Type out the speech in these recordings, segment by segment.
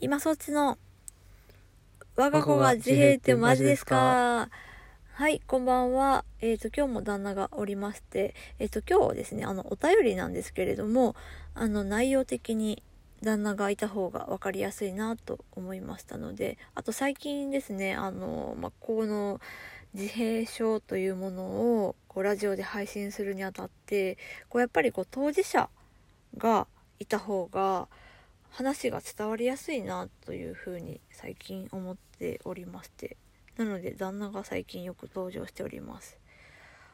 今そっちの我が子が自閉ってマジですか？はい、こんばんは。えっ、と、今日も旦那がおりまして、えっ、と、今日はですね、あの、お便りなんですけれども、あの、内容的に旦那がいた方が分かりやすいなと思いましたので、あと最近ですね、あの、まあ、この自閉症というものを、こう、ラジオで配信するにあたって、こう、やっぱりこう、当事者がいた方が、話が伝わりやすいなというふうに最近思っておりましてなので旦那が最近よく登場しております。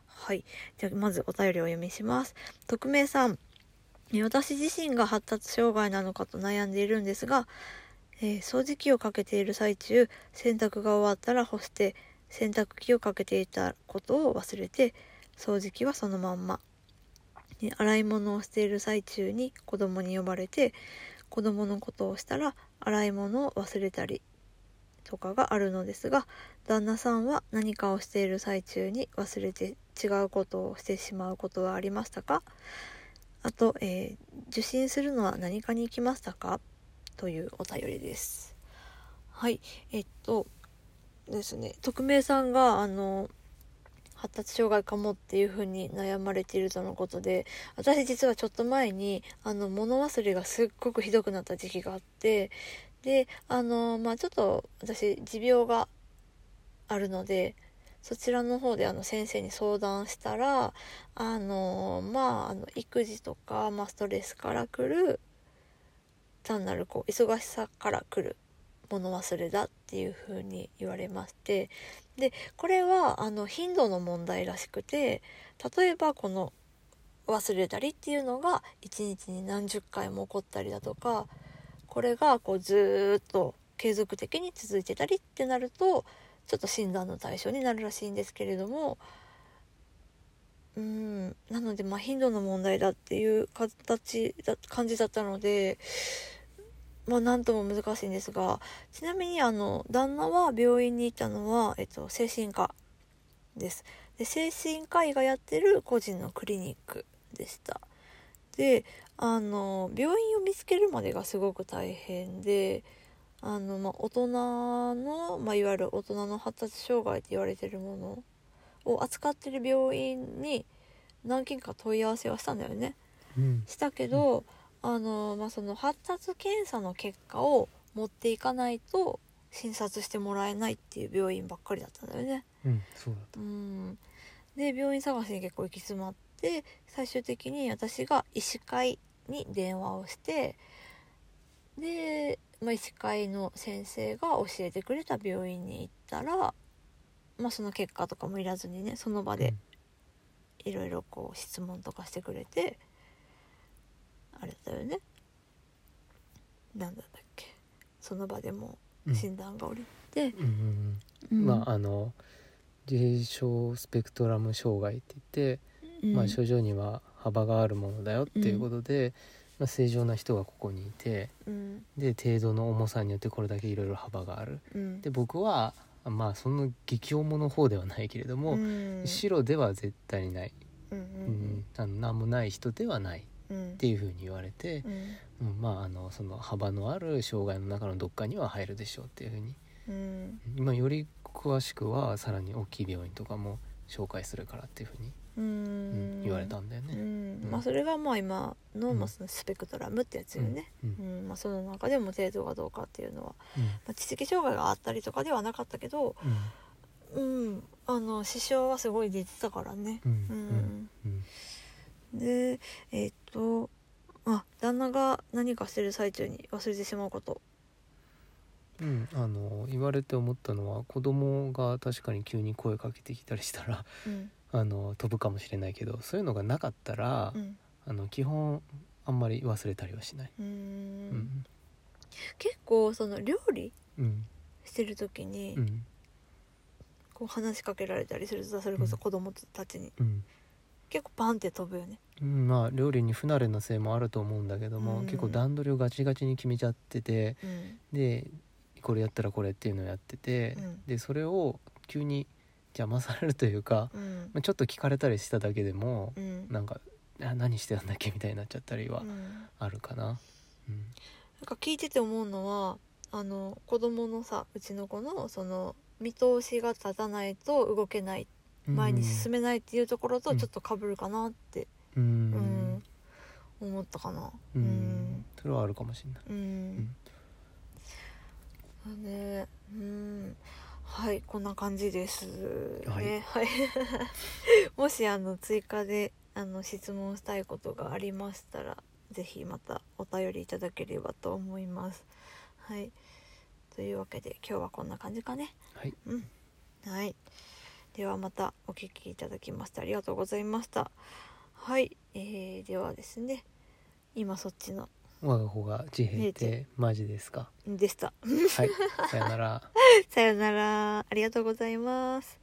はい。じゃあまずお便りをお読みします。匿名さん。私自身が発達障害なのかと悩んでいるんですが、えー掃除機をかけている最中洗濯が終わったら干して洗濯機をかけていたことを忘れて掃除機はそのまんま。洗い物をしている最中に子供に呼ばれて子供のことをしたら洗い物を忘れたりとかがあるのですが旦那さんは何かをしている最中に忘れて違うことをしてしまうことはありましたか？あと、えー受診するのは何かに行きましたか？というお便りです。はいえっとですね匿名さんがあの発達障害かもっていう風に悩まれているとのことで私実はちょっと前にあの物忘れがすっごくひどくなった時期があってであのまあちょっと私持病があるのでそちらの方であの先生に相談したらあのまああの育児とか、まあ、ストレスからくる単なるこう忙しさからくる物忘れだっていう風に言われましてでこれはあの頻度の問題らしくて例えばこの忘れたりっていうのが一日に何十回も起こったりだとかこれがこうずーっと継続的に続いてたりってなるとちょっと診断の対象になるらしいんですけれどもうんなのでまあ頻度の問題だっていう形だ感じだったのでまあ何とも難しいんですがちなみにあの旦那は病院に行ったのは、えっと、精神科です。で精神科医がやってる個人のクリニックでした。であの病院を見つけるまでがすごく大変であの、まあ、大人の、まあ、いわゆる大人の発達障害って言われてるものを扱ってる病院に何件か問い合わせはしたんだよね。うん。したけど、あのまあ、その発達検査の結果を持っていかないと診察してもらえないっていう病院ばっかりだったんだよね。うんそうだった。うん、で病院探しに結構行き詰まって最終的に私が医師会に電話をしてで、まあ、医師会の先生が教えてくれた病院に行ったら、まあ、その結果とかもいらずにねその場でいろいろこう質問とかしてくれてあれだよね。なんだったっけ。その場でもう診断が下りて、うんうんううん。んまああの自閉症スペクトラム障害って言って、うん。まあ、症状には幅があるものだよっていうことで、まあ、正常な人がここにいてうん。で程度の重さによってこれだけいろいろ幅がある。うん。で僕はまあその激重の方ではないけれども、うん。白では絶対にない、うんうんあの何もない人ではない。っうん。ていうふうに言われてう、ん。うん、まああのその幅のある障害の中のどっかには入るでしょうっていうふうに。うん。今より詳しくはさらに大きい病院とかも紹介するからっていうふうに、ううんん言われたんだようね。ん。まあそれがまあ今のうんまあそのスペクトラムってやつよね。うん。うん。まあその中でも程度がどうかっていうのはうん。まあ知的障害があったりとかではなかったけどうん。あの支障はすごい出てたからね。うん。うん。うんでえっとあ旦那が何かしてる最中に忘れてしまうこと。うん、あの言われて思ったのは子供が確かに急に声かけてきたりしたらうん。あの飛ぶかもしれないけどそういうのがなかったら、うん。あの基本あんまり忘れたりはしない。ううん。ん。結構その料理うん。してる時にうん。こう話しかけられたりするとそれこそ子供たちに。うん。結構パンって飛ぶよね。うん、まあ料理に不慣れなせいもあると思うんだけども、うん。結構段取りをガチガチに決めちゃっててうん。でこれやったらこれっていうのをやってて、うん。でそれを急に邪魔されるというか、うん。まあ、ちょっと聞かれたりしただけでもう、ん。なんかあ何してたんだっけみたいになっちゃったりはうん。あるかな。うん。なんか聞いてて思うのはあの子供のさうちの子のその見通しが立たないと動けない前に進めないっていうところとちょっと被るかなって、うん、思ったかなうん。それはあるかもしれないうん、だねうん。はいこん。な感じですはいねはいもしあの追加であの質問したいことがありましたらぜひまたお便りいただければと思いますはいというわけで今日はこん。な感じかねはいうん。はいではまたお聞きいただきましてありがとうございましたはい、えー、ではですね今そっちの我が子が自閉ってマジですか？でした。はい さよなら。さよなら。ありがとうございます